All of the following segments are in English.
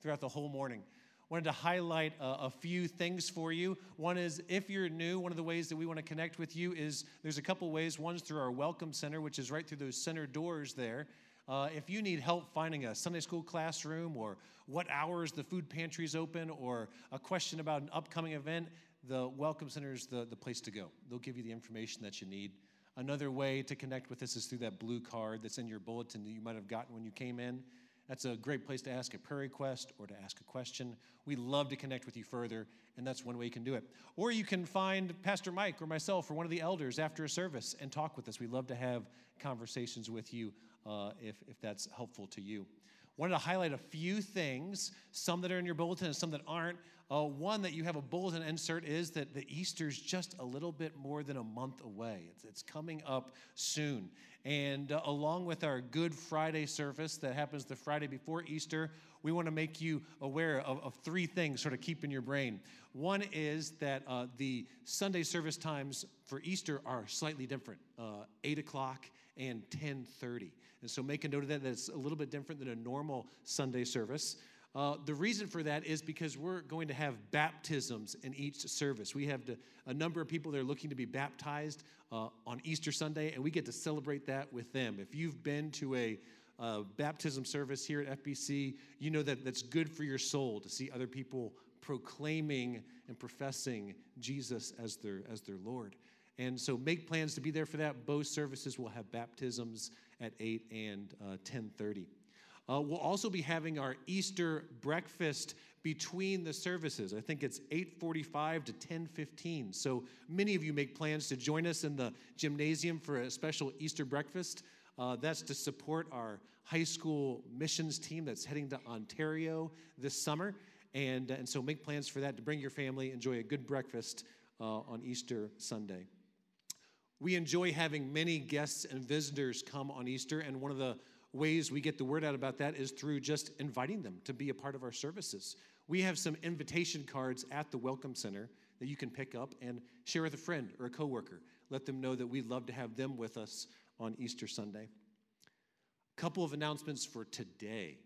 throughout the whole morning. Wanted to highlight a, a few things for you. One is if you're new, one of the ways that we want to connect with you is there's a couple ways. One's through our Welcome Center, which is right through those center doors there. Uh, if you need help finding a Sunday school classroom or what hours the food pantry is open or a question about an upcoming event, the Welcome Center is the, the place to go. They'll give you the information that you need. Another way to connect with us is through that blue card that's in your bulletin that you might have gotten when you came in. That's a great place to ask a prayer request or to ask a question. We love to connect with you further, and that's one way you can do it. Or you can find Pastor Mike or myself or one of the elders after a service and talk with us. We love to have conversations with you uh, if, if that's helpful to you. Wanted to highlight a few things, some that are in your bulletin and some that aren't. Uh, one that you have a bulletin insert is that the Easter's just a little bit more than a month away. It's, it's coming up soon. And uh, along with our Good Friday service that happens the Friday before Easter, we want to make you aware of, of, three things sort of keep in your brain. One is that uh, the Sunday service times for Easter are slightly different, uh, 8 o'clock and 10.30. And so make a note of that, that's a little bit different than a normal Sunday service. Uh, the reason for that is because we're going to have baptisms in each service. We have to, a number of people that are looking to be baptized uh, on Easter Sunday, and we get to celebrate that with them. If you've been to a uh, baptism service here at FBC, you know that that's good for your soul to see other people proclaiming and professing Jesus as their, as their Lord. And so make plans to be there for that. Both services will have baptisms at 8 and uh, 1030. Uh, we'll also be having our Easter breakfast between the services. I think it's 8:45 to 10:15. So many of you make plans to join us in the gymnasium for a special Easter breakfast. Uh, that's to support our high school missions team that's heading to Ontario this summer. And, and so make plans for that to bring your family, enjoy a good breakfast uh, on Easter Sunday. We enjoy having many guests and visitors come on Easter, and one of the ways we get the word out about that is through just inviting them to be a part of our services. We have some invitation cards at the Welcome Center that you can pick up and share with a friend or a coworker. Let them know that we'd love to have them with us on Easter Sunday. A couple of announcements for today.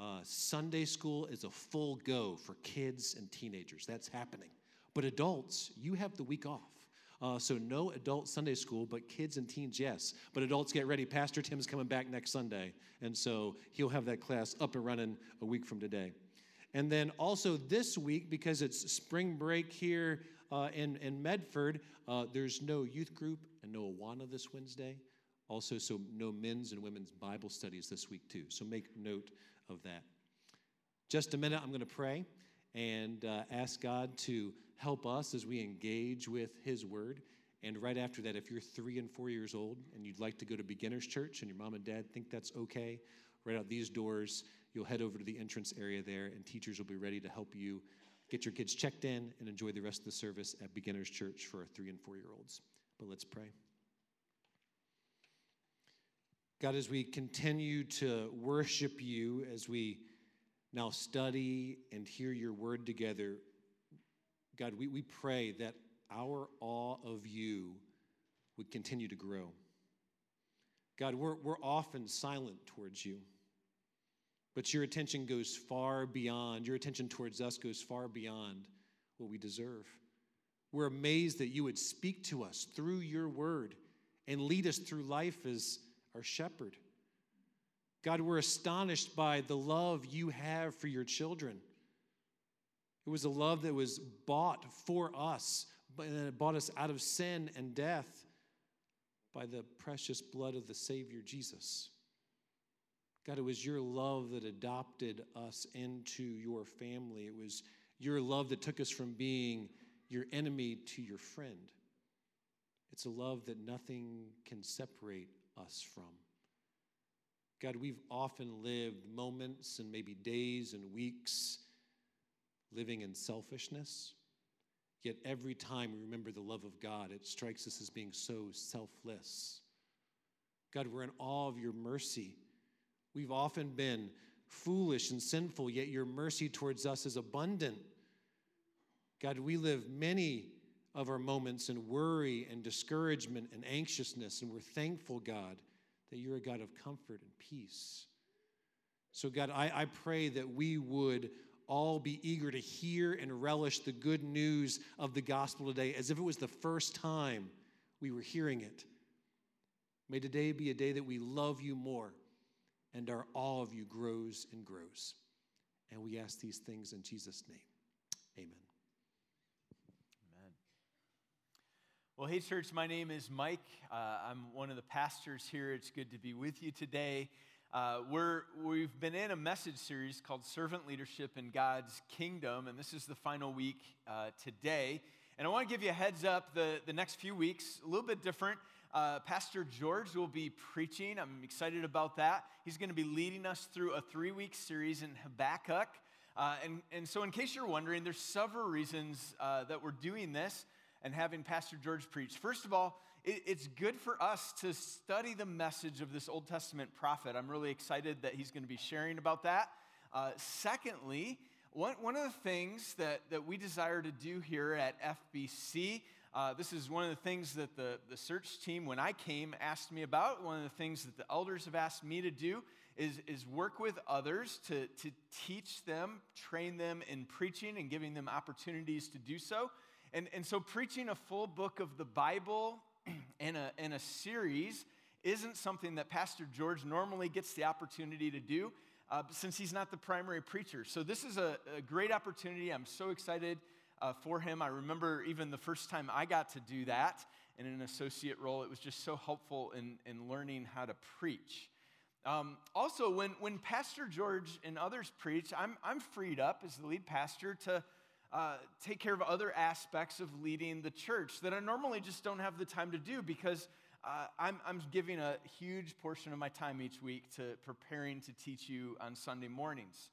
Uh, Sunday school is a full go for kids and teenagers. That's happening. But adults, you have the week off. Uh, so no adult Sunday school, but kids and teens, yes. But adults, get ready. Pastor Tim's coming back next Sunday, and so he'll have that class up and running a week from today. And then also this week, because it's spring break here uh, in, in Medford, uh, there's no youth group and no Awana this Wednesday. Also, so no men's and women's Bible studies this week, too. So make note of that. Just a minute, I'm going to pray and uh, ask God to help us as we engage with His Word. And right after that, if you're three and four years old and you'd like to go to beginner's church and your mom and dad think that's okay, right out these doors, you'll head over to the entrance area there, and teachers will be ready to help you get your kids checked in and enjoy the rest of the service at beginner's church for our three and four year olds. But let's pray. God, as we continue to worship you, as we now study and hear your word together, God, we, we pray that our awe of you would continue to grow. God, we're, we're often silent towards you, but your attention goes far beyond, your attention towards us goes far beyond what we deserve. We're amazed that you would speak to us through your word and lead us through life as our shepherd. God, we're astonished by the love you have for your children. It was a love that was bought for us, and it bought us out of sin and death by the precious blood of the Savior Jesus. God, it was your love that adopted us into your family. It was your love that took us from being your enemy to your friend. It's a love that nothing can separate us from. God, we've often lived moments and maybe days and weeks living in selfishness. Yet every time we remember the love of God, it strikes us as being so selfless. God, we're in awe of your mercy. We've often been foolish and sinful, yet your mercy towards us is abundant. God, we live many of our moments in worry and discouragement and anxiousness, and we're thankful, God, that you're a God of comfort and peace. So, God, I, I pray that we would all be eager to hear and relish the good news of the gospel today as if it was the first time we were hearing it. May today be a day that we love you more and our awe of you grows and grows. And we ask these things in Jesus' name. Amen. Amen. Well, hey, church, my name is Mike. Uh, I'm one of the pastors here. It's good to be with you today. Uh, we're, we've been in a message series called Servant Leadership in God's Kingdom, and this is the final week uh, today. And I want to give you a heads up the, the next few weeks, a little bit different. Uh, Pastor George will be preaching. I'm excited about that. He's going to be leading us through a three week series in Habakkuk. Uh, and, and so, in case you're wondering, there's several reasons uh, that we're doing this and having Pastor George preach. First of all, it, it's good for us to study the message of this Old Testament prophet. I'm really excited that he's going to be sharing about that. Uh, secondly, one, one of the things that, that we desire to do here at FBC, uh, this is one of the things that the, the search team, when I came, asked me about. One of the things that the elders have asked me to do is, is work with others to, to teach them, train them in preaching, and giving them opportunities to do so. And, and so, preaching a full book of the Bible in a, in a series isn't something that Pastor George normally gets the opportunity to do uh, since he's not the primary preacher. So, this is a, a great opportunity. I'm so excited uh, for him. I remember even the first time I got to do that in an associate role, it was just so helpful in, in learning how to preach. Um, also, when, when Pastor George and others preach, I'm, I'm freed up as the lead pastor to uh, take care of other aspects of leading the church that I normally just don't have the time to do because uh, I'm, I'm giving a huge portion of my time each week to preparing to teach you on Sunday mornings.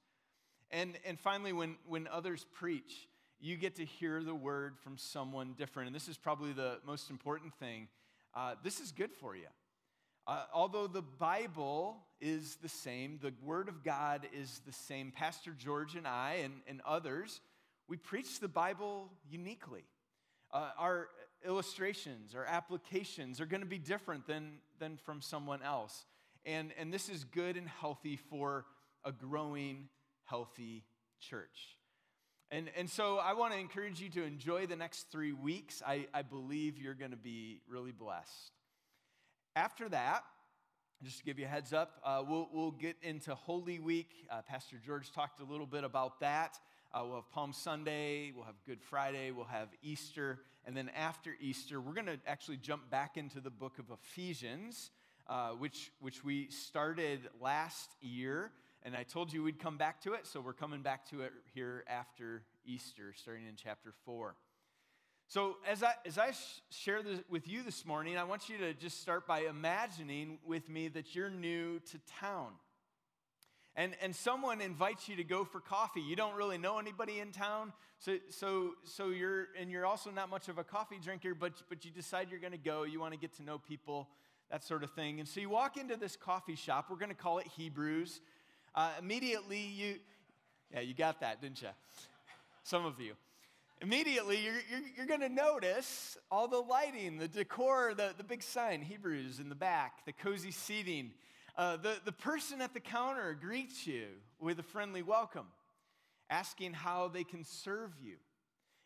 And, and finally, when, when others preach, you get to hear the word from someone different. And this is probably the most important thing. Uh, this is good for you. Uh, although the Bible is the same, the Word of God is the same, Pastor George and I and, and others we preach the Bible uniquely. Uh, our illustrations, our applications are going to be different than, than from someone else. And, and this is good and healthy for a growing, healthy church. And, and so I want to encourage you to enjoy the next three weeks. I, I believe you're going to be really blessed. After that, just to give you a heads up, uh, we'll, we'll get into Holy Week. Uh, Pastor George talked a little bit about that. Uh, we'll have Palm Sunday, we'll have Good Friday, we'll have Easter, and then after Easter, we're going to actually jump back into the book of Ephesians, uh, which, which we started last year. And I told you we'd come back to it, so we're coming back to it here after Easter, starting in chapter 4. So, as I, as I share this with you this morning, I want you to just start by imagining with me that you're new to town and, and someone invites you to go for coffee. You don't really know anybody in town, so, so, so you're, and you're also not much of a coffee drinker, but, but you decide you're going to go. You want to get to know people, that sort of thing. And so you walk into this coffee shop. We're going to call it Hebrews. Uh, immediately, you, yeah, you got that, didn't you? Some of you. Immediately, you're, you're, you're going to notice all the lighting, the decor, the, the big sign, Hebrews in the back, the cozy seating. Uh, the, the person at the counter greets you with a friendly welcome, asking how they can serve you.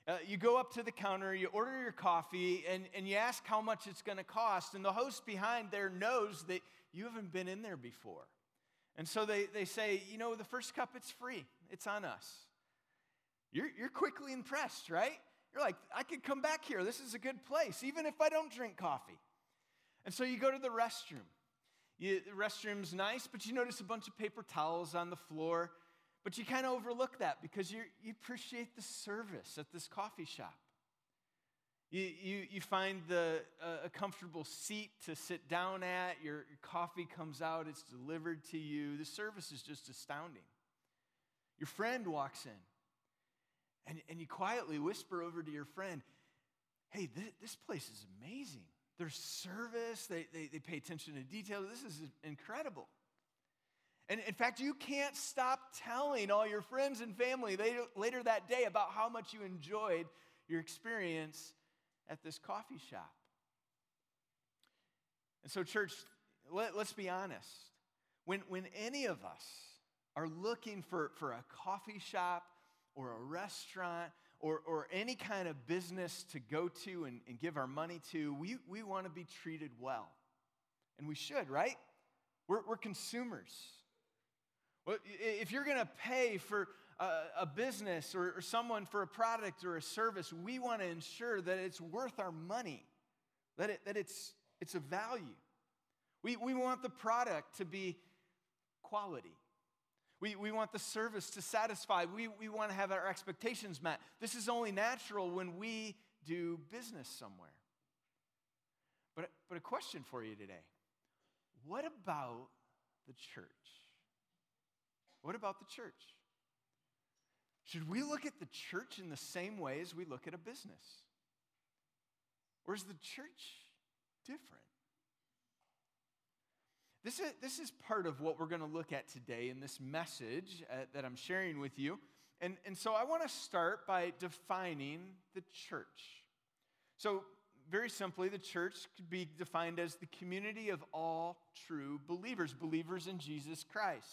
Uh, you go up to the counter, you order your coffee, and, and you ask how much it's going to cost. And the host behind there knows that you haven't been in there before. And so they, they say, you know, the first cup, it's free, it's on us. You're, you're quickly impressed, right? You're like, I could come back here. This is a good place, even if I don't drink coffee. And so you go to the restroom. You, the restroom's nice, but you notice a bunch of paper towels on the floor. But you kind of overlook that because you appreciate the service at this coffee shop. You, you, you find the, uh, a comfortable seat to sit down at, your, your coffee comes out, it's delivered to you. The service is just astounding. Your friend walks in, and, and you quietly whisper over to your friend, Hey, th- this place is amazing. Their service, they, they, they pay attention to detail. This is incredible. And in fact, you can't stop telling all your friends and family later, later that day about how much you enjoyed your experience at this coffee shop. And so, church, let, us be honest. When, when any of us are looking for, for a coffee shop or a restaurant or, or any kind of business to go to and, and give our money to, we, we want to be treated well. And we should, right? We're, we're consumers. Well, if you're going to pay for a, a business or, or someone for a product or a service, we want to ensure that it's worth our money, that, it, that it's, it's a value. We, we want the product to be quality. We, we want the service to satisfy. We, we want to have our expectations met. This is only natural when we do business somewhere. But, but a question for you today what about the church? What about the church? Should we look at the church in the same way as we look at a business? Or is the church different? This is, this is part of what we're going to look at today in this message uh, that I'm sharing with you. And, and so I want to start by defining the church. So, very simply, the church could be defined as the community of all true believers, believers in Jesus Christ.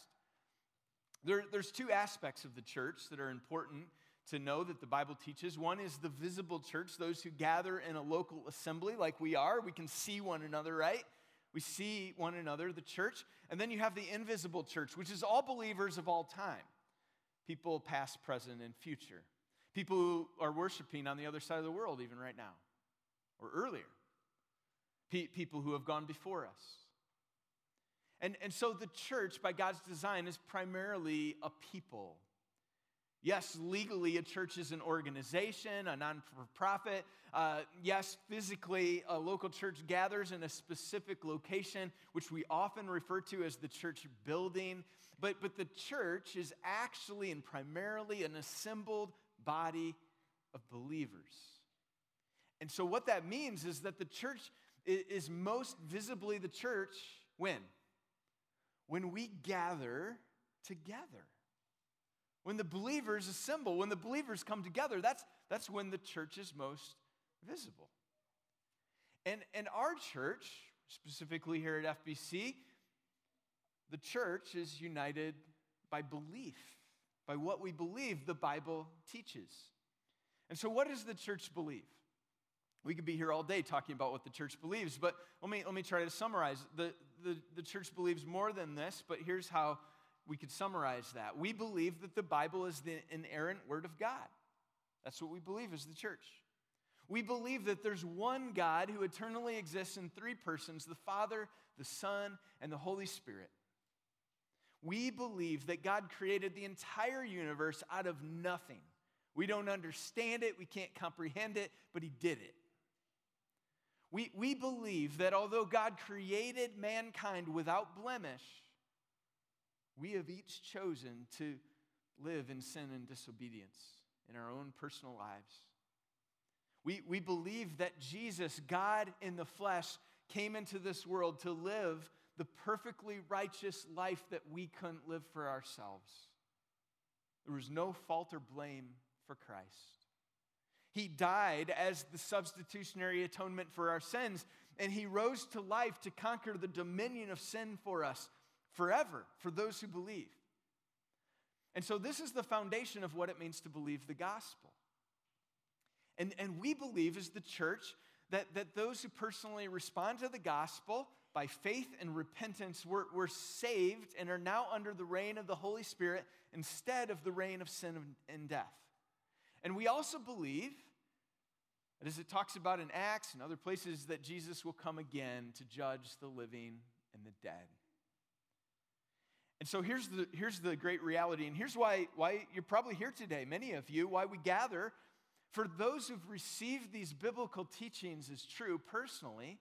There, there's two aspects of the church that are important to know that the Bible teaches. One is the visible church, those who gather in a local assembly like we are. We can see one another, right? We see one another, the church. And then you have the invisible church, which is all believers of all time people past, present, and future. People who are worshiping on the other side of the world, even right now, or earlier. Pe- people who have gone before us. And, and so the church, by God's design, is primarily a people. Yes, legally, a church is an organization, a non profit. Uh, yes, physically, a local church gathers in a specific location, which we often refer to as the church building. But, but the church is actually and primarily an assembled body of believers. And so, what that means is that the church is most visibly the church when? When we gather together. When the believers assemble, when the believers come together, that's, that's when the church is most visible. And, and our church, specifically here at FBC, the church is united by belief, by what we believe the Bible teaches. And so, what does the church believe? We could be here all day talking about what the church believes, but let me, let me try to summarize. The, the, the church believes more than this, but here's how we could summarize that. We believe that the Bible is the inerrant word of God. That's what we believe as the church. We believe that there's one God who eternally exists in three persons the Father, the Son, and the Holy Spirit. We believe that God created the entire universe out of nothing. We don't understand it, we can't comprehend it, but He did it. We, we believe that although God created mankind without blemish, we have each chosen to live in sin and disobedience in our own personal lives. We, we believe that Jesus, God in the flesh, came into this world to live the perfectly righteous life that we couldn't live for ourselves. There was no fault or blame for Christ. He died as the substitutionary atonement for our sins, and he rose to life to conquer the dominion of sin for us forever for those who believe. And so, this is the foundation of what it means to believe the gospel. And, and we believe as the church that, that those who personally respond to the gospel by faith and repentance were, were saved and are now under the reign of the Holy Spirit instead of the reign of sin and death. And we also believe that as it talks about in Acts and other places, that Jesus will come again to judge the living and the dead. And so here's the, here's the great reality, and here's why, why you're probably here today, many of you, why we gather. For those who've received these biblical teachings as true personally,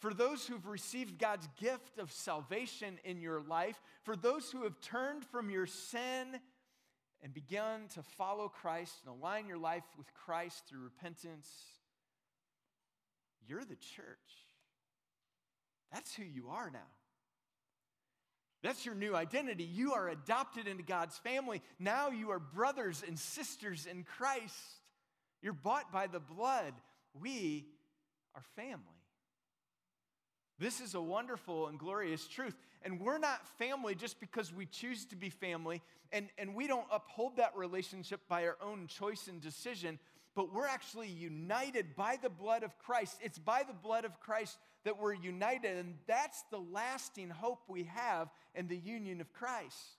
for those who've received God's gift of salvation in your life, for those who have turned from your sin and begun to follow Christ and align your life with Christ through repentance, you're the church. That's who you are now. That's your new identity. You are adopted into God's family. Now you are brothers and sisters in Christ. You're bought by the blood. We are family. This is a wonderful and glorious truth. and we're not family just because we choose to be family, and, and we don't uphold that relationship by our own choice and decision, but we're actually united by the blood of Christ. It's by the blood of Christ that we're united, and that's the lasting hope we have in the union of Christ.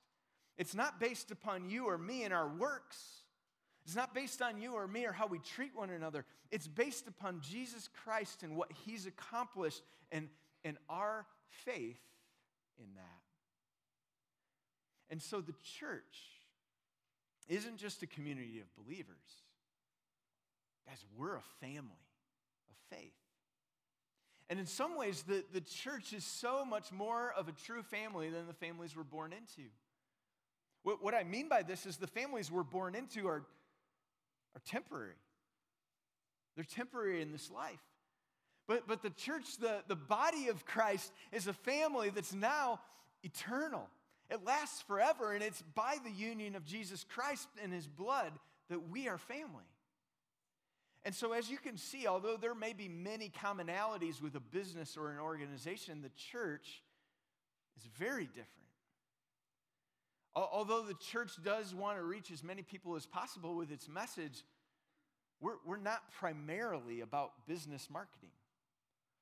It's not based upon you or me and our works. It's not based on you or me or how we treat one another. It's based upon Jesus Christ and what he's accomplished and, and our faith in that. And so the church isn't just a community of believers. Guys, we're a family of faith. And in some ways, the, the church is so much more of a true family than the families we're born into. What, what I mean by this is the families we're born into are, are temporary, they're temporary in this life. But, but the church, the, the body of Christ, is a family that's now eternal. It lasts forever, and it's by the union of Jesus Christ and his blood that we are family. And so, as you can see, although there may be many commonalities with a business or an organization, the church is very different. Although the church does want to reach as many people as possible with its message, we're, we're not primarily about business marketing.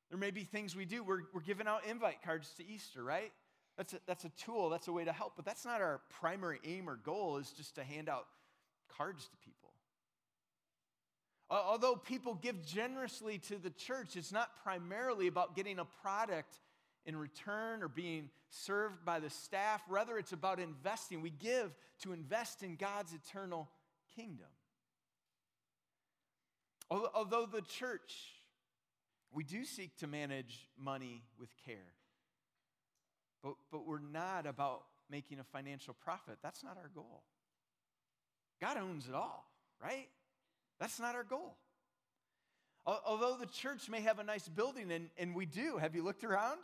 There may be things we do. We're, we're giving out invite cards to Easter, right? That's a, that's a tool, that's a way to help, but that's not our primary aim or goal, is just to hand out cards to people. Uh, although people give generously to the church, it's not primarily about getting a product in return or being served by the staff. Rather, it's about investing. We give to invest in God's eternal kingdom. Although the church, we do seek to manage money with care, but, but we're not about making a financial profit. That's not our goal. God owns it all, right? That's not our goal. Although the church may have a nice building, and, and we do, have you looked around?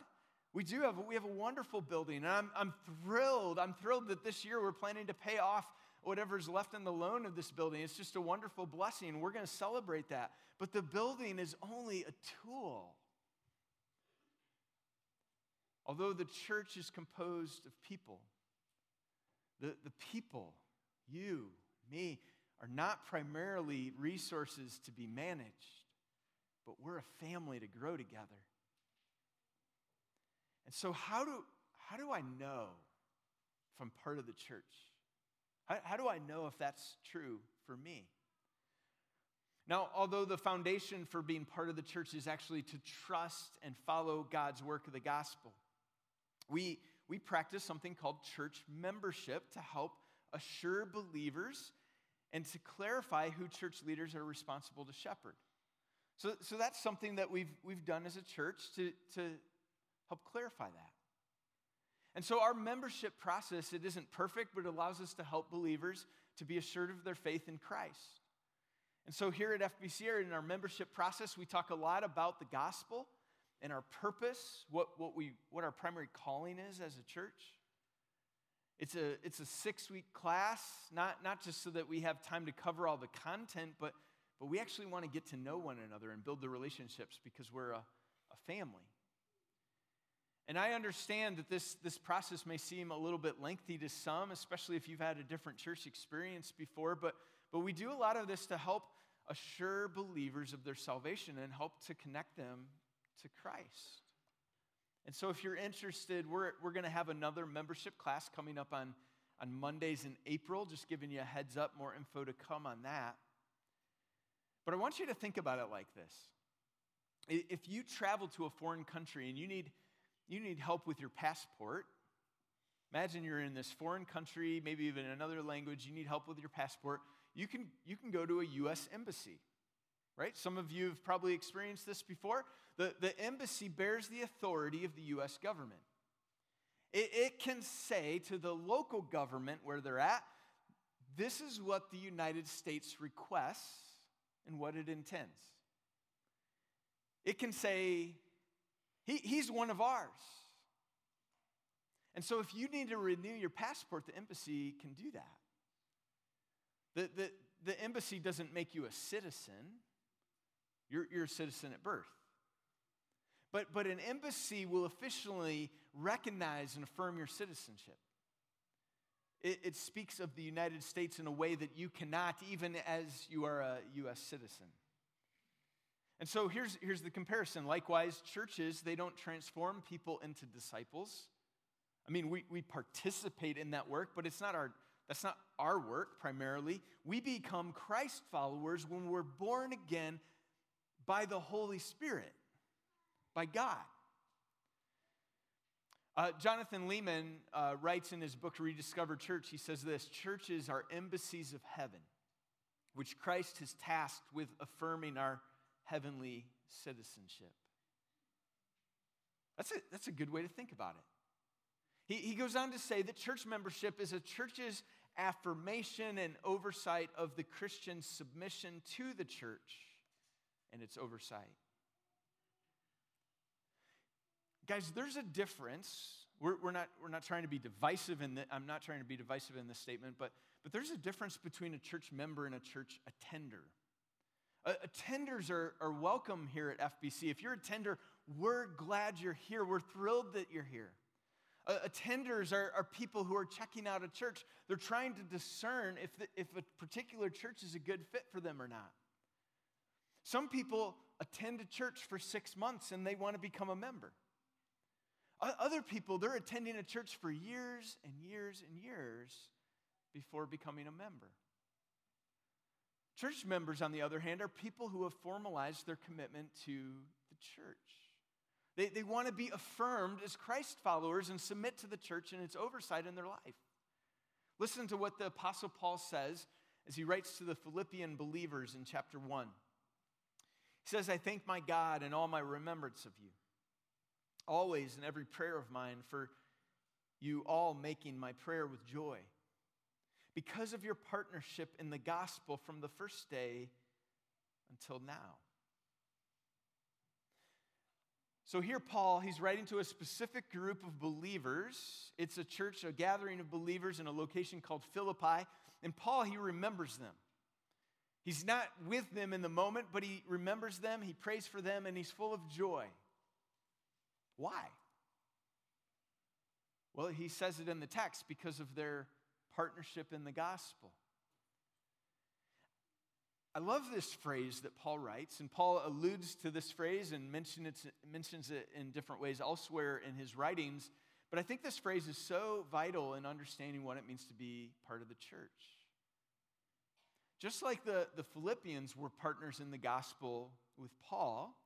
We do have, we have a wonderful building, and I'm, I'm thrilled. I'm thrilled that this year we're planning to pay off whatever's left in the loan of this building. It's just a wonderful blessing. We're going to celebrate that. But the building is only a tool. Although the church is composed of people, the, the people, you, me, are not primarily resources to be managed, but we're a family to grow together. And so, how do, how do I know if I'm part of the church? How, how do I know if that's true for me? Now, although the foundation for being part of the church is actually to trust and follow God's work of the gospel, we, we practice something called church membership to help assure believers and to clarify who church leaders are responsible to shepherd. So, so that's something that we've, we've done as a church to, to help clarify that. And so our membership process, it isn't perfect, but it allows us to help believers to be assured of their faith in Christ. And so here at FBC, in our membership process, we talk a lot about the gospel and our purpose, what, what, we, what our primary calling is as a church. It's a, it's a six week class, not, not just so that we have time to cover all the content, but, but we actually want to get to know one another and build the relationships because we're a, a family. And I understand that this, this process may seem a little bit lengthy to some, especially if you've had a different church experience before, but, but we do a lot of this to help assure believers of their salvation and help to connect them to Christ. And so, if you're interested, we're, we're going to have another membership class coming up on, on Mondays in April, just giving you a heads up, more info to come on that. But I want you to think about it like this if you travel to a foreign country and you need you need help with your passport. Imagine you're in this foreign country, maybe even another language, you need help with your passport. You can, you can go to a U.S. embassy, right? Some of you have probably experienced this before. The, the embassy bears the authority of the U.S. government. It, it can say to the local government where they're at, this is what the United States requests and what it intends. It can say, he, he's one of ours. And so, if you need to renew your passport, the embassy can do that. The, the, the embassy doesn't make you a citizen, you're, you're a citizen at birth. But, but an embassy will officially recognize and affirm your citizenship. It, it speaks of the United States in a way that you cannot, even as you are a U.S. citizen. And so here's, here's the comparison. Likewise, churches, they don't transform people into disciples. I mean, we, we participate in that work, but it's not our, that's not our work primarily. We become Christ followers when we're born again by the Holy Spirit, by God. Uh, Jonathan Leeman uh, writes in his book, Rediscover Church, he says this Churches are embassies of heaven, which Christ has tasked with affirming our heavenly citizenship. That's a, that's a good way to think about it. He, he goes on to say that church membership is a church's affirmation and oversight of the Christian submission to the church and its oversight. Guys, there's a difference. We're, we're, not, we're not trying to be divisive in the, I'm not trying to be divisive in this statement, but, but there's a difference between a church member and a church attender. Uh, attenders are, are welcome here at FBC. If you're a tender, we're glad you're here. We're thrilled that you're here. Uh, attenders are, are people who are checking out a church. They're trying to discern if, the, if a particular church is a good fit for them or not. Some people attend a church for six months and they want to become a member. Other people, they're attending a church for years and years and years before becoming a member. Church members, on the other hand, are people who have formalized their commitment to the church. They, they want to be affirmed as Christ followers and submit to the church and its oversight in their life. Listen to what the Apostle Paul says as he writes to the Philippian believers in chapter 1. He says, I thank my God in all my remembrance of you, always in every prayer of mine, for you all making my prayer with joy because of your partnership in the gospel from the first day until now. So here, Paul, he's writing to a specific group of believers. It's a church, a gathering of believers in a location called Philippi. And Paul, he remembers them. He's not with them in the moment, but he remembers them, he prays for them, and he's full of joy. Why? Well, he says it in the text because of their partnership in the gospel. I love this phrase that Paul writes, and Paul alludes to this phrase and mentions it in different ways elsewhere in his writings. But I think this phrase is so vital in understanding what it means to be part of the church. Just like the, the Philippians were partners in the gospel with Paul,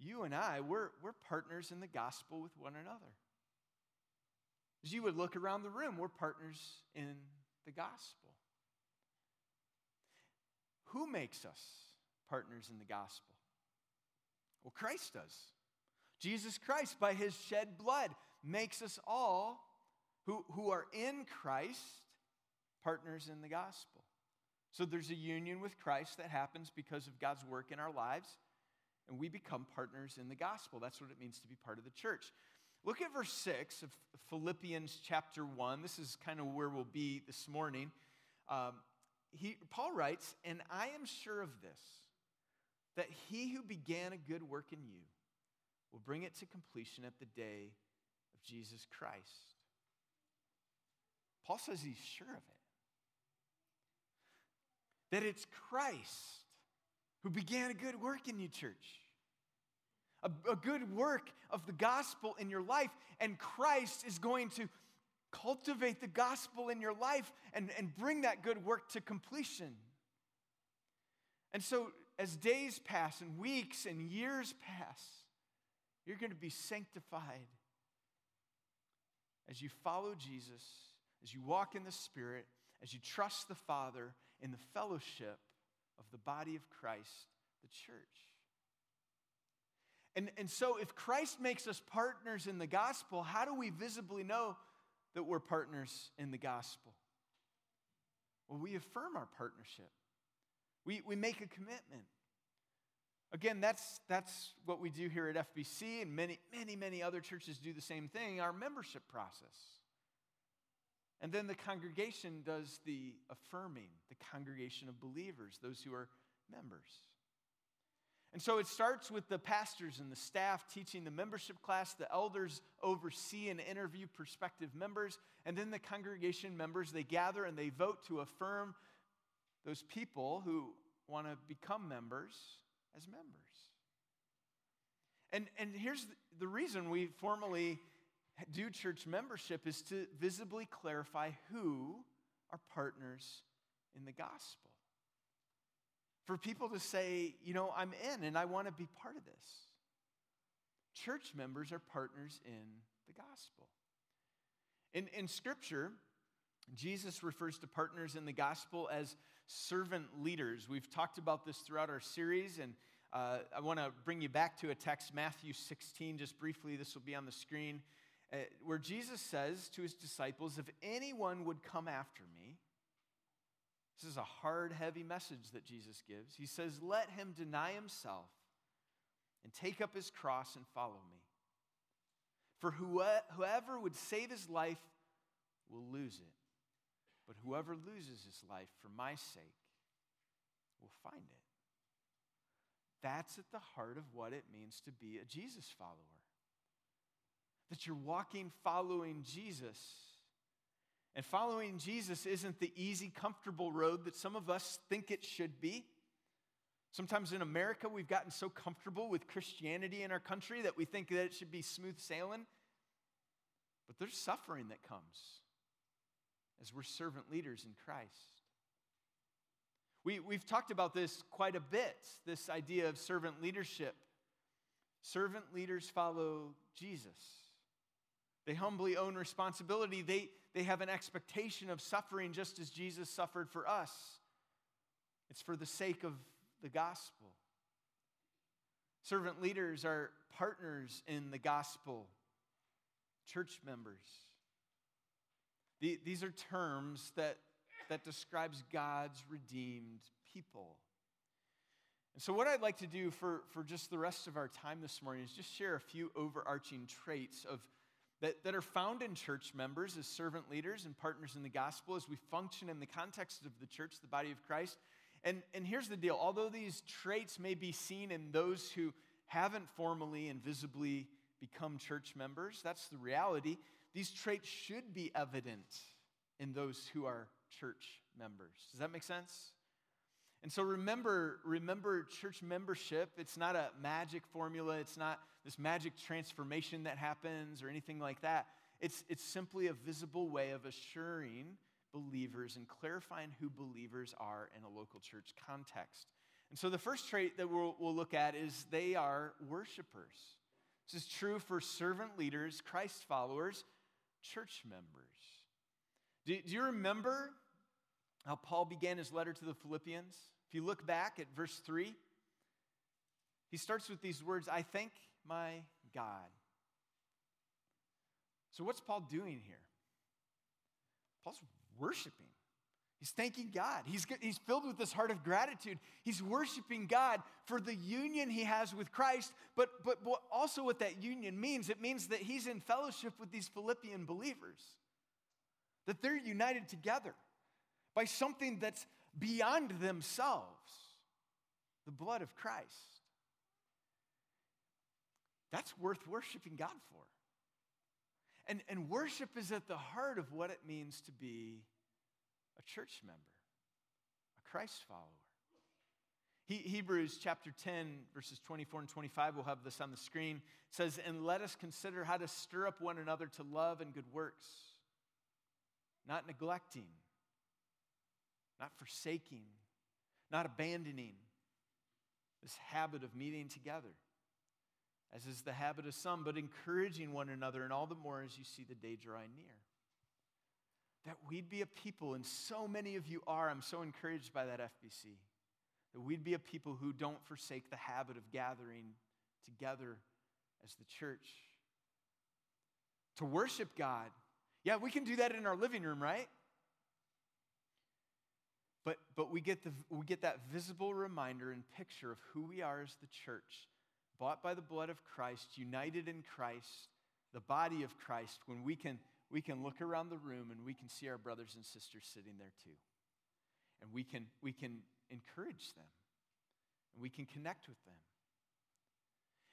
you and I, we're, we're partners in the gospel with one another. As you would look around the room, we're partners in the gospel. Who makes us partners in the gospel? Well, Christ does. Jesus Christ, by his shed blood, makes us all who, who are in Christ partners in the gospel. So there's a union with Christ that happens because of God's work in our lives, and we become partners in the gospel. That's what it means to be part of the church. Look at verse 6 of Philippians chapter 1. This is kind of where we'll be this morning. Um, he, Paul writes, And I am sure of this, that he who began a good work in you will bring it to completion at the day of Jesus Christ. Paul says he's sure of it. That it's Christ who began a good work in you, church a, a good work of the gospel in your life, and Christ is going to cultivate the gospel in your life and, and bring that good work to completion. And so, as days pass and weeks and years pass, you're going to be sanctified as you follow Jesus, as you walk in the Spirit, as you trust the Father in the fellowship of the body of Christ, the church. And, and so, if Christ makes us partners in the gospel, how do we visibly know that we're partners in the gospel? Well, we affirm our partnership, we, we make a commitment. Again, that's, that's what we do here at FBC, and many, many, many other churches do the same thing our membership process. And then the congregation does the affirming, the congregation of believers, those who are members. And so it starts with the pastors and the staff teaching the membership class. The elders oversee and interview prospective members. And then the congregation members, they gather and they vote to affirm those people who want to become members as members. And, and here's the reason we formally do church membership is to visibly clarify who are partners in the gospel for people to say, you know, I'm in and I want to be part of this. Church members are partners in the gospel. In, in Scripture, Jesus refers to partners in the gospel as servant leaders. We've talked about this throughout our series, and uh, I want to bring you back to a text, Matthew 16, just briefly. This will be on the screen, Uh, where Jesus says to his disciples, If anyone would come after me, this is a hard, heavy message that Jesus gives. He says, Let him deny himself and take up his cross and follow me. For whoever would save his life will lose it, but whoever loses his life for my sake will find it. That's at the heart of what it means to be a Jesus follower. That you're walking following Jesus and following Jesus isn't the easy, comfortable road that some of us think it should be. Sometimes in America, we've gotten so comfortable with Christianity in our country that we think that it should be smooth sailing. But there's suffering that comes as we're servant leaders in Christ. We, we've talked about this quite a bit this idea of servant leadership. Servant leaders follow Jesus. They humbly own responsibility. They, they have an expectation of suffering just as Jesus suffered for us. It's for the sake of the gospel. Servant leaders are partners in the gospel, church members. These are terms that, that describes God's redeemed people. And so, what I'd like to do for, for just the rest of our time this morning is just share a few overarching traits of that, that are found in church members as servant leaders and partners in the gospel as we function in the context of the church, the body of Christ. And, and here's the deal although these traits may be seen in those who haven't formally and visibly become church members, that's the reality. These traits should be evident in those who are church members. Does that make sense? And so remember, remember church membership. It's not a magic formula. It's not this magic transformation that happens or anything like that. It's, it's simply a visible way of assuring believers and clarifying who believers are in a local church context. And so the first trait that we'll, we'll look at is they are worshipers. This is true for servant leaders, Christ followers, church members. Do, do you remember how Paul began his letter to the Philippians? If you look back at verse 3, he starts with these words I thank my God. So, what's Paul doing here? Paul's worshiping. He's thanking God. He's, he's filled with this heart of gratitude. He's worshiping God for the union he has with Christ, but, but, but also what that union means. It means that he's in fellowship with these Philippian believers, that they're united together by something that's beyond themselves the blood of Christ. That's worth worshiping God for. And, and worship is at the heart of what it means to be a church member, a Christ follower. He, Hebrews chapter 10, verses 24 and 25, we'll have this on the screen, says, And let us consider how to stir up one another to love and good works, not neglecting, not forsaking, not abandoning this habit of meeting together as is the habit of some, but encouraging one another, and all the more as you see the day drawing near. That we'd be a people, and so many of you are. I'm so encouraged by that FBC. That we'd be a people who don't forsake the habit of gathering together as the church. To worship God. Yeah, we can do that in our living room, right? But, but we, get the, we get that visible reminder and picture of who we are as the church bought by the blood of Christ, united in Christ, the body of Christ, when we can, we can look around the room and we can see our brothers and sisters sitting there too. And we can, we can encourage them, and we can connect with them,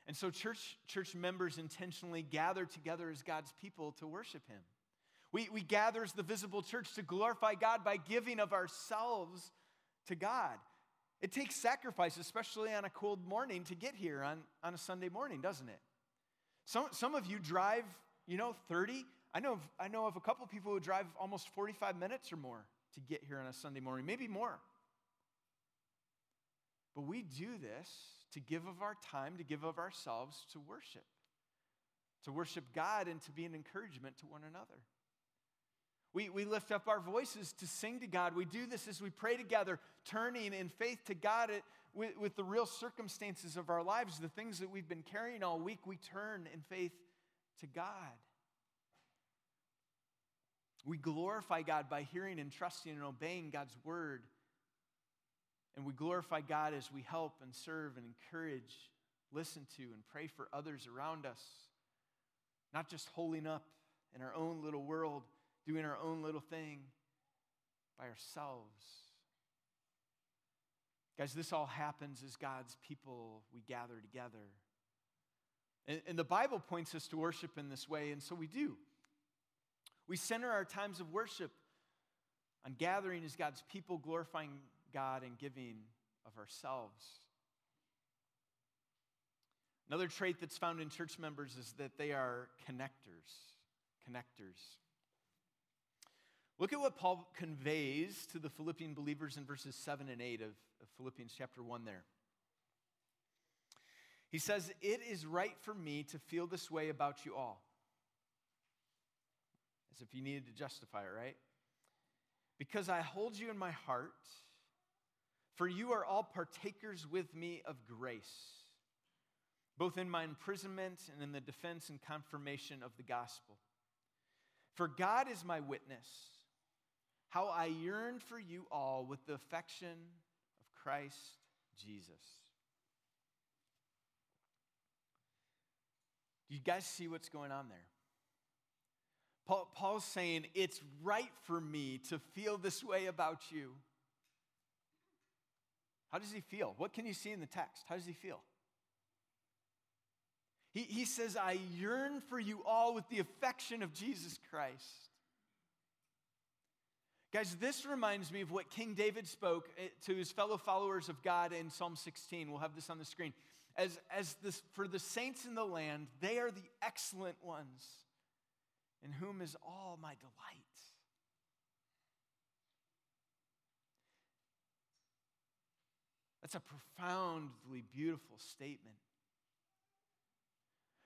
And so, church, church members intentionally gather together as God's people to worship Him. We, we gather as the visible church to glorify God by giving of ourselves to God. It takes sacrifice, especially on a cold morning, to get here on, on a Sunday morning, doesn't it? Some, some of you drive, you know, 30. I know, of, I know of a couple people who drive almost 45 minutes or more to get here on a Sunday morning, maybe more. But we do this to give of our time, to give of ourselves to worship, to worship God and to be an encouragement to one another. We, we lift up our voices to sing to God. We do this as we pray together, turning in faith to God with, with the real circumstances of our lives, the things that we've been carrying all week. We turn in faith to God. We glorify God by hearing and trusting and obeying God's word. And we glorify God as we help and serve and encourage, listen to, and pray for others around us. Not just holding up in our own little world, doing our own little thing by ourselves. Guys, this all happens as God's people, we gather together. And, and, the Bible points us to worship in this way, and so we do. We center our times of worship on gathering as God's people, glorifying God and giving of ourselves. Another trait that's found in church members is that they are connectors. Connectors. Look at what Paul conveys to the Philippian believers in verses 7 and 8 of, of Philippians chapter 1 there. He says, It is right for me to feel this way about you all. As if you needed to justify it, right? Because I hold you in my heart, for you are all partakers with me of grace, both in my imprisonment and in the defense and confirmation of the gospel. For God is my witness how I yearn for you all with the affection of Christ Jesus. Do you guys see what's going on there? Paul, Paul's saying, It's right for me to feel this way about you. How does he feel? What can you see in the text? How does he feel? He, he says, I yearn for you all with the affection of Jesus Christ. Guys, this reminds me of what King David spoke eh, to his fellow followers of God in Psalm 16. We'll have this on the screen. As, as this, for the saints in the land, they are the excellent ones, in whom is all my delight. That's a profoundly beautiful statement.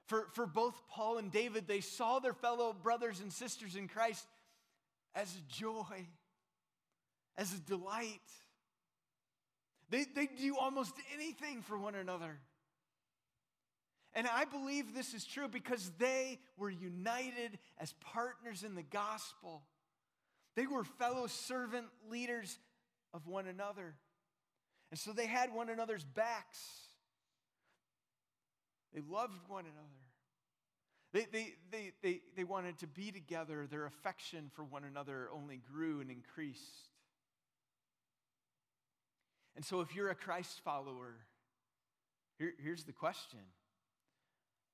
For, for both Paul and David, they saw their fellow brothers and sisters in Christ as joy, as a delight. They, they do almost anything for one another. And I believe this is true because they were united as partners in the gospel. They were fellow servant leaders of one another. And so they had one another's backs. They loved one another. They, they, they, they, they wanted to be together. Their affection for one another only grew and increased. And so, if you're a Christ follower, here, here's the question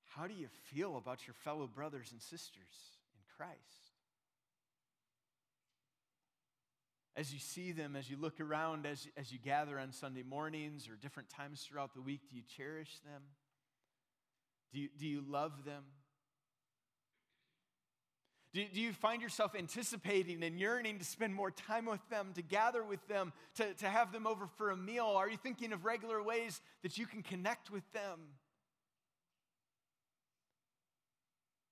How do you feel about your fellow brothers and sisters in Christ? As you see them, as you look around, as, as you gather on Sunday mornings or different times throughout the week, do you cherish them? Do you, do you love them? Do, do you find yourself anticipating and yearning to spend more time with them, to gather with them, to, to have them over for a meal? Are you thinking of regular ways that you can connect with them?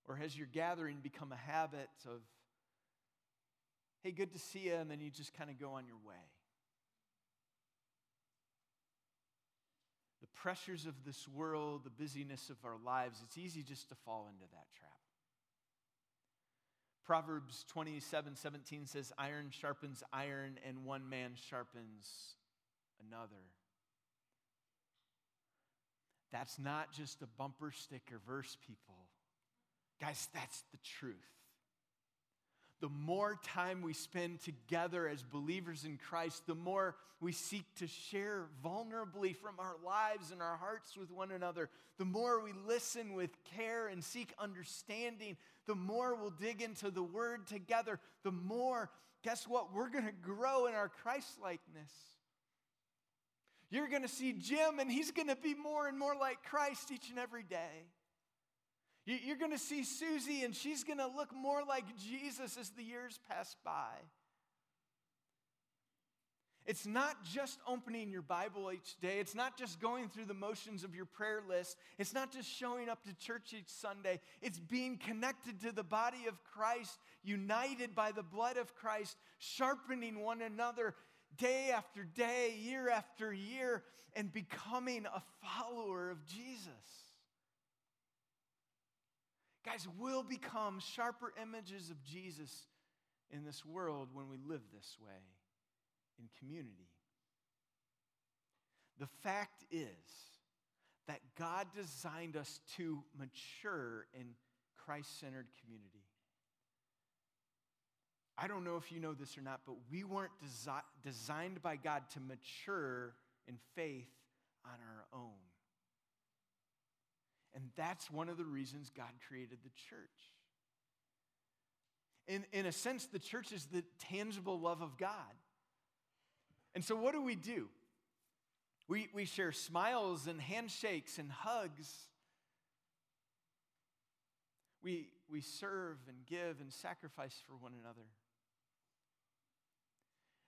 Or has your gathering become a habit of, hey, good to see you, and then you just kind of go on your way? The pressures of this world, the busyness of our lives, it's easy just to fall into that trap. Proverbs 27 17 says, Iron sharpens iron, and one man sharpens another. That's not just a bumper sticker verse, people. Guys, that's the truth. the more time we spend together as believers in Christ, the more we seek to share vulnerably from our lives and our hearts with one another, the more we listen with care and seek understanding, the more we'll dig into the Word together, the more, guess what? We're going to grow in our Christ likeness. You're going to see Jim, and he's going to be more and more like Christ each and every day. You're going to see Susie, and she's going to look more like Jesus as the years pass by. It's not just opening your Bible each day. It's not just going through the motions of your prayer list. It's not just showing up to church each Sunday. It's being connected to the body of Christ, united by the blood of Christ, sharpening one another day after day, year after year, and becoming a follower of Jesus. Guys, we'll become sharper images of Jesus in this world when we live this way in community. The fact is that God designed us to mature in Christ centered community. I don't know if you know this or not, but we weren't desi- designed by God to mature in faith on our own. And that's one of the reasons God created the church. In, in a sense, the church is the tangible love of God. And so, what do we do? We, we share smiles and handshakes and hugs. We, we serve and give and sacrifice for one another.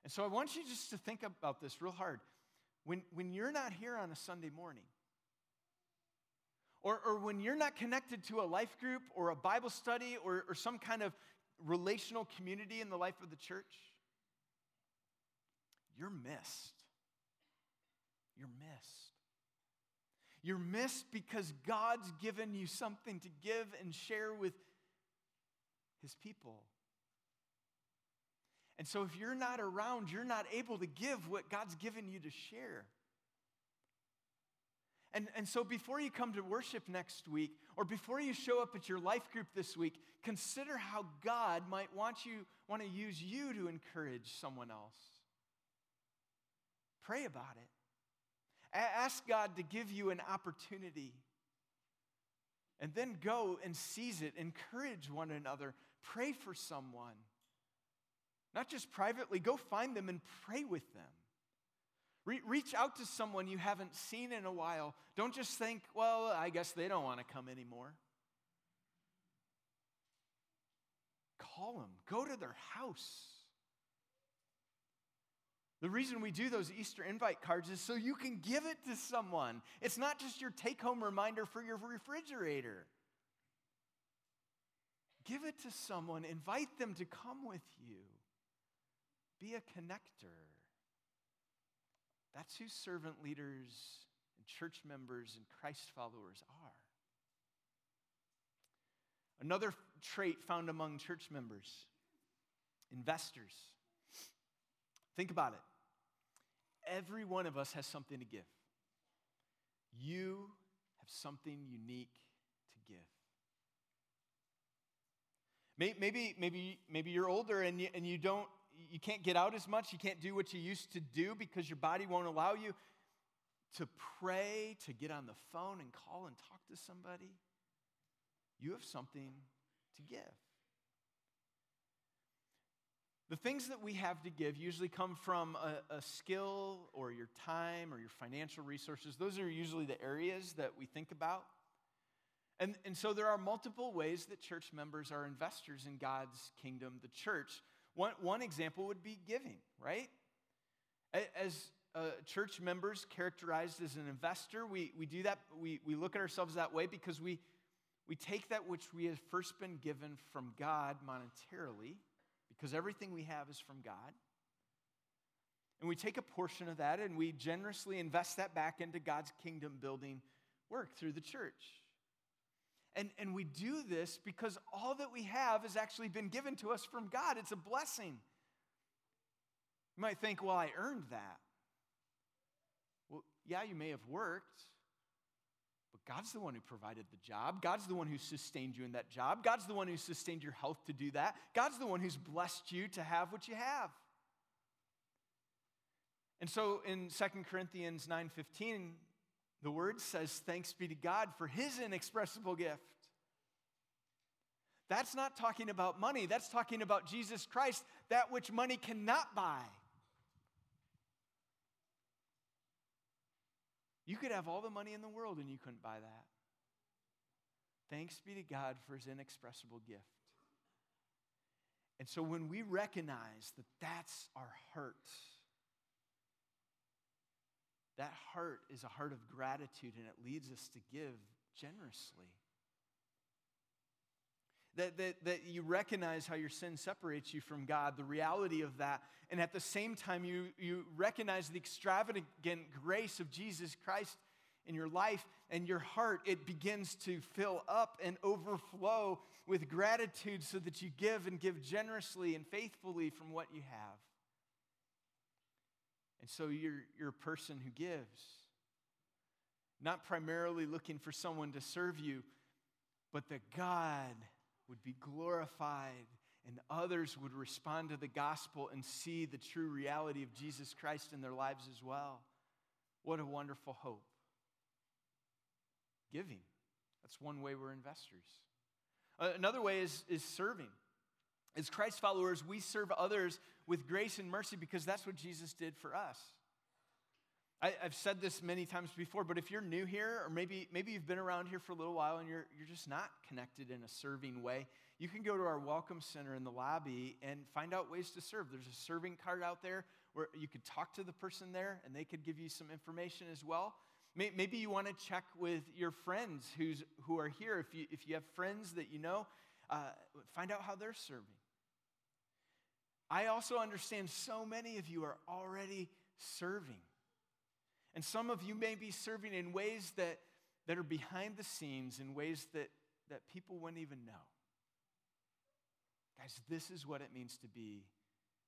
And so, I want you just to think about this real hard. When, when you're not here on a Sunday morning, or, or when you're not connected to a life group or a Bible study or, or some kind of relational community in the life of the church, you're missed. You're missed. You're missed because God's given you something to give and share with His people. And so, if you're not around, you're not able to give what God's given you to share. And, and so, before you come to worship next week, or before you show up at your life group this week, consider how God might want you want to use you to encourage someone else. Pray about it. Ask God to give you an opportunity. And then go and seize it. Encourage one another. Pray for someone. Not just privately, go find them and pray with them. Re- reach out to someone you haven't seen in a while. Don't just think, well, I guess they don't want to come anymore. Call them, go to their house. The reason we do those Easter invite cards is so you can give it to someone. It's not just your take home reminder for your refrigerator. Give it to someone, invite them to come with you. Be a connector. That's who servant leaders and church members and Christ followers are. Another trait found among church members investors. Think about it. Every one of us has something to give. You have something unique to give. Maybe, maybe, maybe you're older and you, and you don't you can't get out as much. You can't do what you used to do because your body won't allow you to pray, to get on the phone and call and talk to somebody. You have something to give. The things that we have to give usually come from a, a, skill or your time or your financial resources. Those are usually the areas that we think about. And, and so there are multiple ways that church members are investors in God's kingdom, the church. One, one example would be giving, right? As uh, church members characterized as an investor, we, we do that, we, we look at ourselves that way because we, we take that which we have first been given from God monetarily, because everything we have is from God. And we take a portion of that and we generously invest that back into God's kingdom building work through the church. And, and we do this because all that we have has actually been given to us from God. It's a blessing. You might think, well, I earned that. Well, yeah, you may have worked, But God's the one who provided the job. God's the one who sustained you in that job. God's the one who sustained your health to do that. God's the one who's blessed you to have what you have. And so in 2 Corinthians 9:15, the word says, Thanks be to God for his inexpressible gift. That's not talking about money, that's talking about Jesus Christ, that which money cannot buy. You could have all the money in the world and you couldn't buy that. Thanks be to God for his inexpressible gift. And so when we recognize that that's our heart, that heart is a heart of gratitude and it leads us to give generously. That, that, that you recognize how your sin separates you from God, the reality of that, and at the same time, you, you recognize the extravagant grace of Jesus Christ in your life, and your heart, it begins to fill up and overflow with gratitude so that you give and give generously and faithfully from what you have. And so you're, you're a person who gives, not primarily looking for someone to serve you, but that God would be glorified and others would respond to the gospel and see the true reality of Jesus Christ in their lives as well. What a wonderful hope. Giving. That's one way we're investors. Uh, another way is, is serving. As Christ followers, we serve others with grace and mercy because that's what Jesus did for us. I, have said this many times before, but if you're new here, or maybe, maybe you've been around here for a little while and you're, you're just not connected in a serving way, you can go to our Welcome Center in the lobby and find out ways to serve. There's a serving card out there where you could talk to the person there and they could give you some information as well. Maybe you want to check with your friends who's, who are here. If you, if you have friends that you know, uh, find out how they're serving. I also understand so many of you are already serving. And some of you may be serving in ways that, that are behind the scenes, in ways that, that people wouldn't even know. Guys, this is what it means to be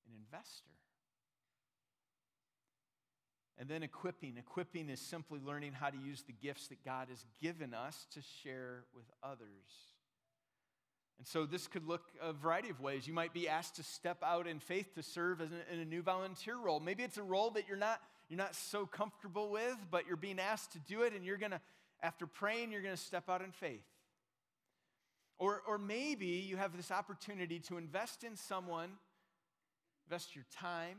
an investor. And then equipping. Equipping is simply learning how to use the gifts that God has given us to share with others. And so this could look a variety of ways. You might be asked to step out in faith to serve in a new volunteer role. Maybe it's a role that you're not you're not so comfortable with, but you're being asked to do it, and you're to, after praying, you're to step out in faith. Or, or maybe you have this opportunity to invest in someone, invest your time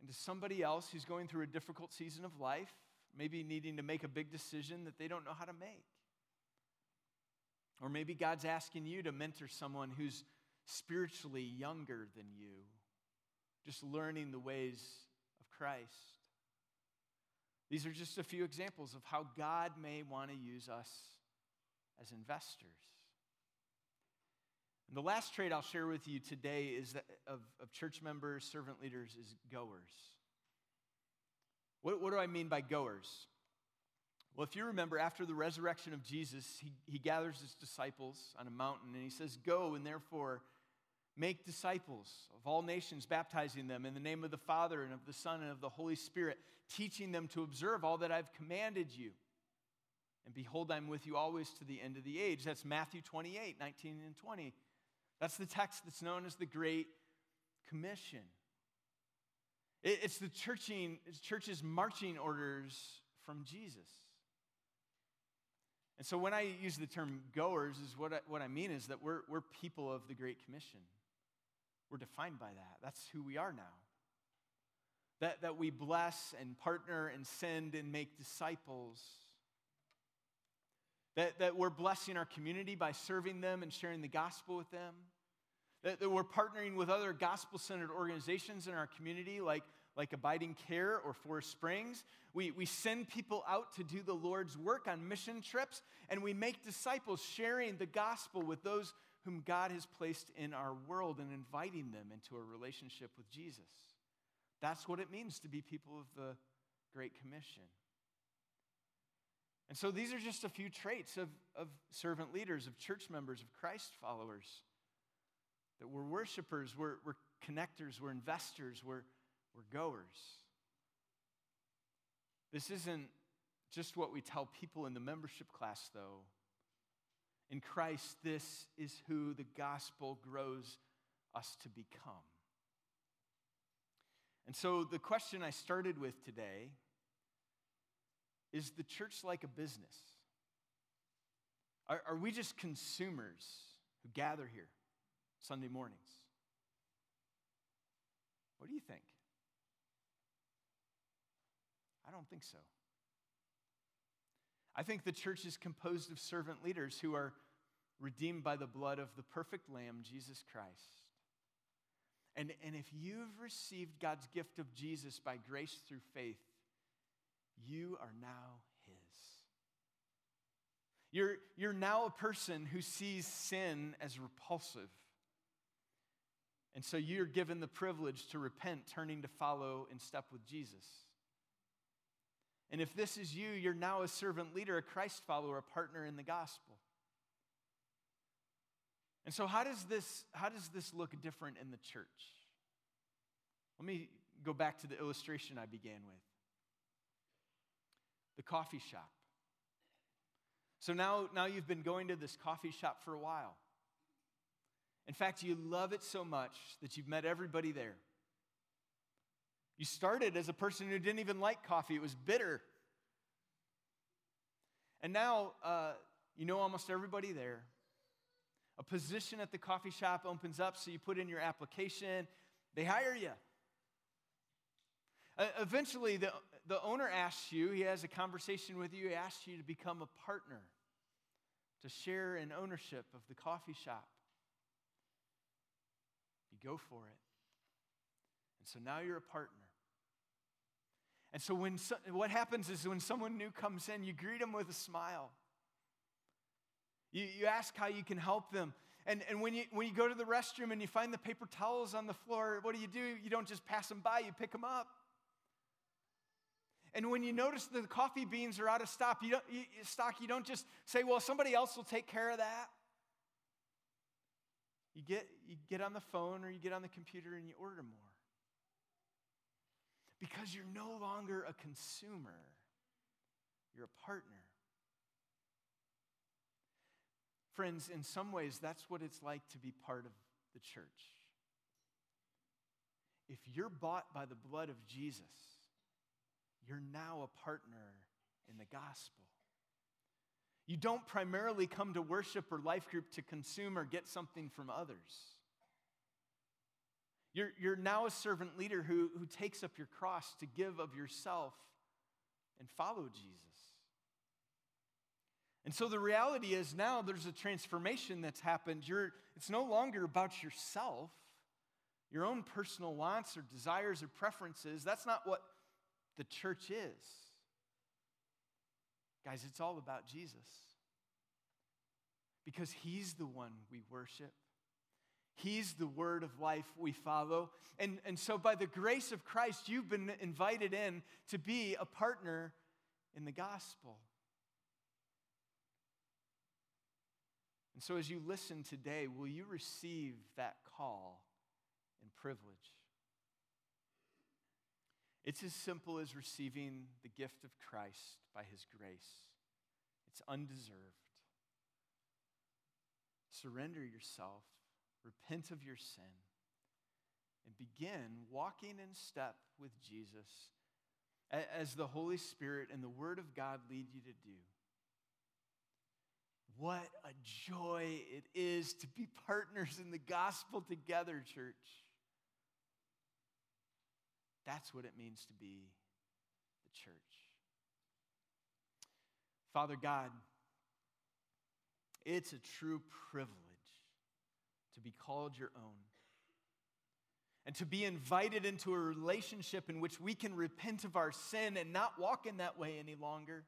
into somebody else who's going through a difficult season of life, maybe needing to make a big decision that they don't know how to make. Or maybe God's asking you to mentor someone who's spiritually younger than you, just learning the ways Christ. These are just a few examples of how God may want to use us as investors. And the last trait I'll share with you today is that of, of church members, servant leaders, is goers. What, what do I mean by goers? Well, if you remember, after the resurrection of Jesus, he, he gathers his disciples on a mountain and he says, Go and therefore Make disciples of all nations, baptizing them in the name of the Father and of the Son and of the Holy Spirit, teaching them to observe all that I've commanded you. And behold, I'm with you always to the end of the age. That's Matthew 28, 19 and 20. That's the text that's known as the Great Commission. It's the churching, it's church's marching orders from Jesus. And so when I use the term goers, is what I, what I mean is that we're, we're people of the Great Commission. We're defined by that. That's who we are now. That, that we bless and partner and send and make disciples. That, that we're blessing our community by serving them and sharing the gospel with them. That, that we're partnering with other gospel centered organizations in our community, like, like Abiding Care or Forest Springs. We, we send people out to do the Lord's work on mission trips, and we make disciples sharing the gospel with those whom God has placed in our world and inviting them into a relationship with Jesus. That's what it means to be people of the Great Commission. And so these are just a few traits of, of servant leaders, of church members, of Christ followers. That we're worshipers, we're, we're connectors, we're investors, we're, we're goers. This isn't just what we tell people in the membership class, though. In Christ, this is who the gospel grows us to become. And so, the question I started with today is the church like a business? Are, are we just consumers who gather here Sunday mornings? What do you think? I don't think so. I think the church is composed of servant leaders who are redeemed by the blood of the perfect Lamb, Jesus Christ. And, and if you've received God's gift of Jesus by grace through faith, you are now His. You're, you're now a person who sees sin as repulsive. And so you're given the privilege to repent, turning to follow in step with Jesus. And if this is you, you're now a servant leader, a Christ follower, a partner in the gospel. And so, how does this, how does this look different in the church? Let me go back to the illustration I began with the coffee shop. So now, now you've been going to this coffee shop for a while. In fact, you love it so much that you've met everybody there. You started as a person who didn't even like coffee, it was bitter. And now uh, you know almost everybody there. A position at the coffee shop opens up, so you put in your application, they hire you. Eventually, the, the owner asks you, he has a conversation with you, he asks you to become a partner, to share in ownership of the coffee shop. You go for it. And so now you're a partner. And so, when so, what happens is when someone new comes in, you greet them with a smile. You, you ask how you can help them. And, and when, you, when you go to the restroom and you find the paper towels on the floor, what do you do? You don't just pass them by, you pick them up. And when you notice the coffee beans are out of stock, you don't, you, stock, you don't just say, well, somebody else will take care of that. You get, you get on the phone or you get on the computer and you order more because you're no longer a consumer, you're a partner. Friends, in some ways, that's what it's like to be part of the church. If you're bought by the blood of Jesus, you're now a partner in the gospel. You don't primarily come to worship or life group to consume or get something from others. You're, you're now a servant leader who, who takes up your cross to give of yourself and follow Jesus. And so the reality is now there's a transformation that's happened. You're, it's no longer about yourself, your own personal wants or desires or preferences. That's not what the church is. Guys, it's all about Jesus. Because he's the one we worship. He's the word of life we follow. And, and so, by the grace of Christ, you've been invited in to be a partner in the gospel. And so, as you listen today, will you receive that call and privilege? It's as simple as receiving the gift of Christ by his grace, it's undeserved. Surrender yourself repent of your sin, and begin walking in step with Jesus as the Holy Spirit and the Word of God lead you to do. What a joy it is to be partners in the gospel together, church. That's what it means to be the church. Father God, it's a true privilege to be called your own, and to be invited into a relationship in which we can repent of our sin and not walk in that way any longer.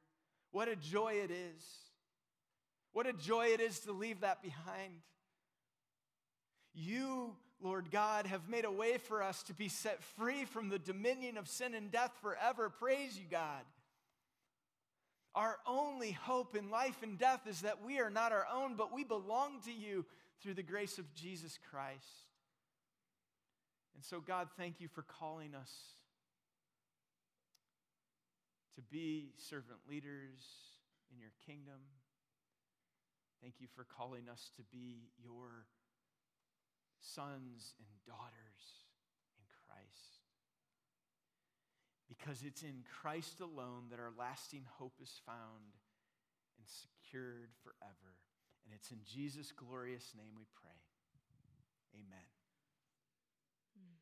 What a joy it is. What a joy it is to leave that behind. You, Lord God, have made a way for us to be set free from the dominion of sin and death forever. Praise you, God. Our only hope in life and death is that we are not our own, but we belong to you through the grace of Jesus Christ. And so, God, thank you for calling us to be servant leaders in your kingdom. Thank you for calling us to be your sons and daughters in Christ. Because it's in Christ alone that our lasting hope is found and secured forever. And it's in Jesus' glorious name we pray. Amen. Hmm.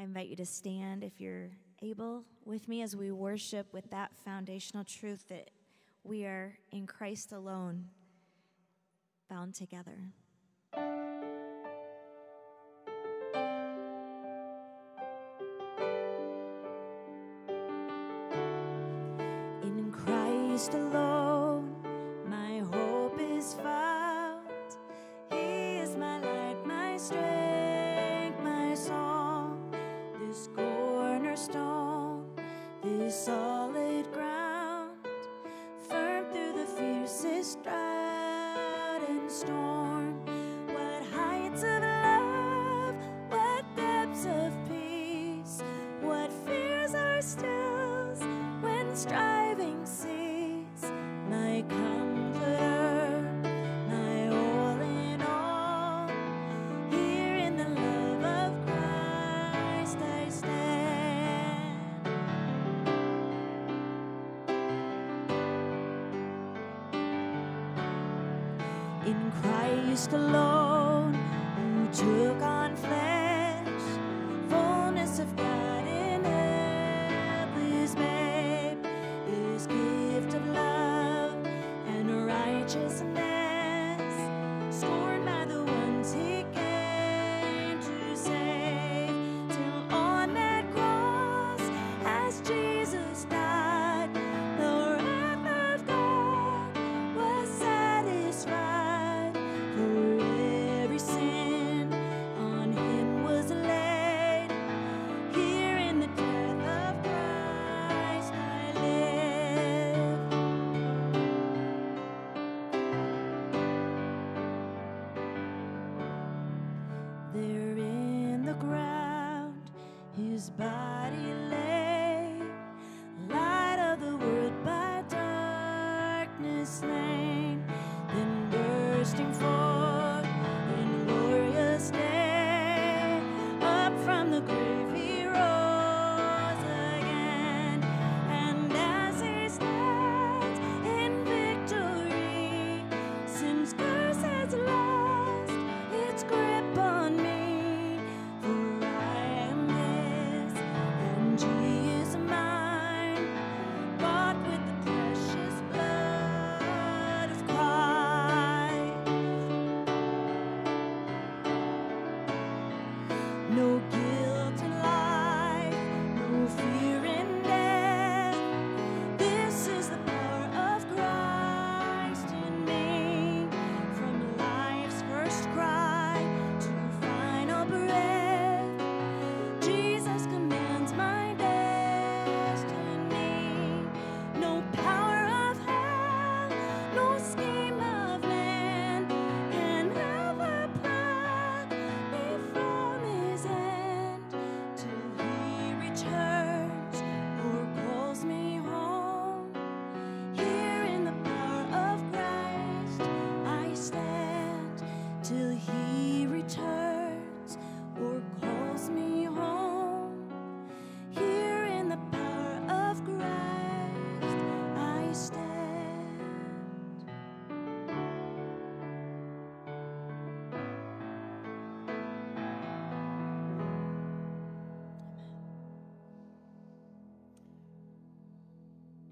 I invite you to stand if you're able with me as we worship with that foundational truth that we are in Christ alone, bound together. In Christ alone, Christ alone,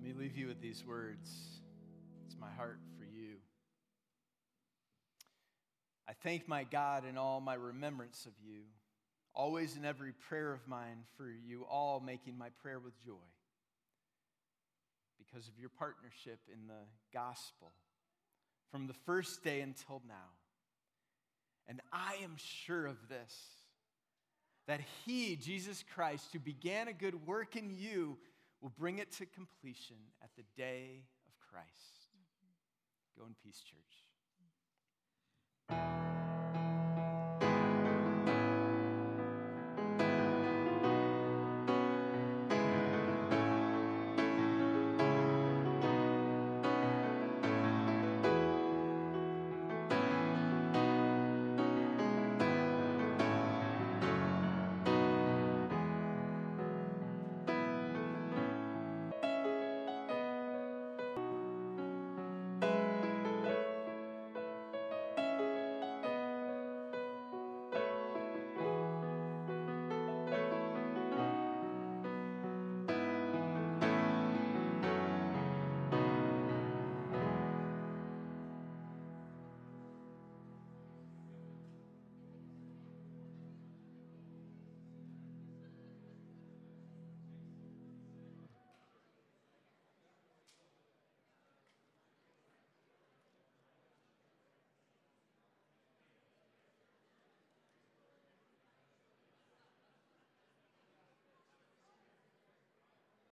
Let me leave you with these words. It's my heart for you. I thank my God in all my remembrance of you, always in every prayer of mine for you all, making my prayer with joy because of your partnership in the gospel from the first day until now. And I am sure of this that He, Jesus Christ, who began a good work in you, will bring it to completion at the day of Christ. Mm-hmm. Go in peace, church. Mm-hmm.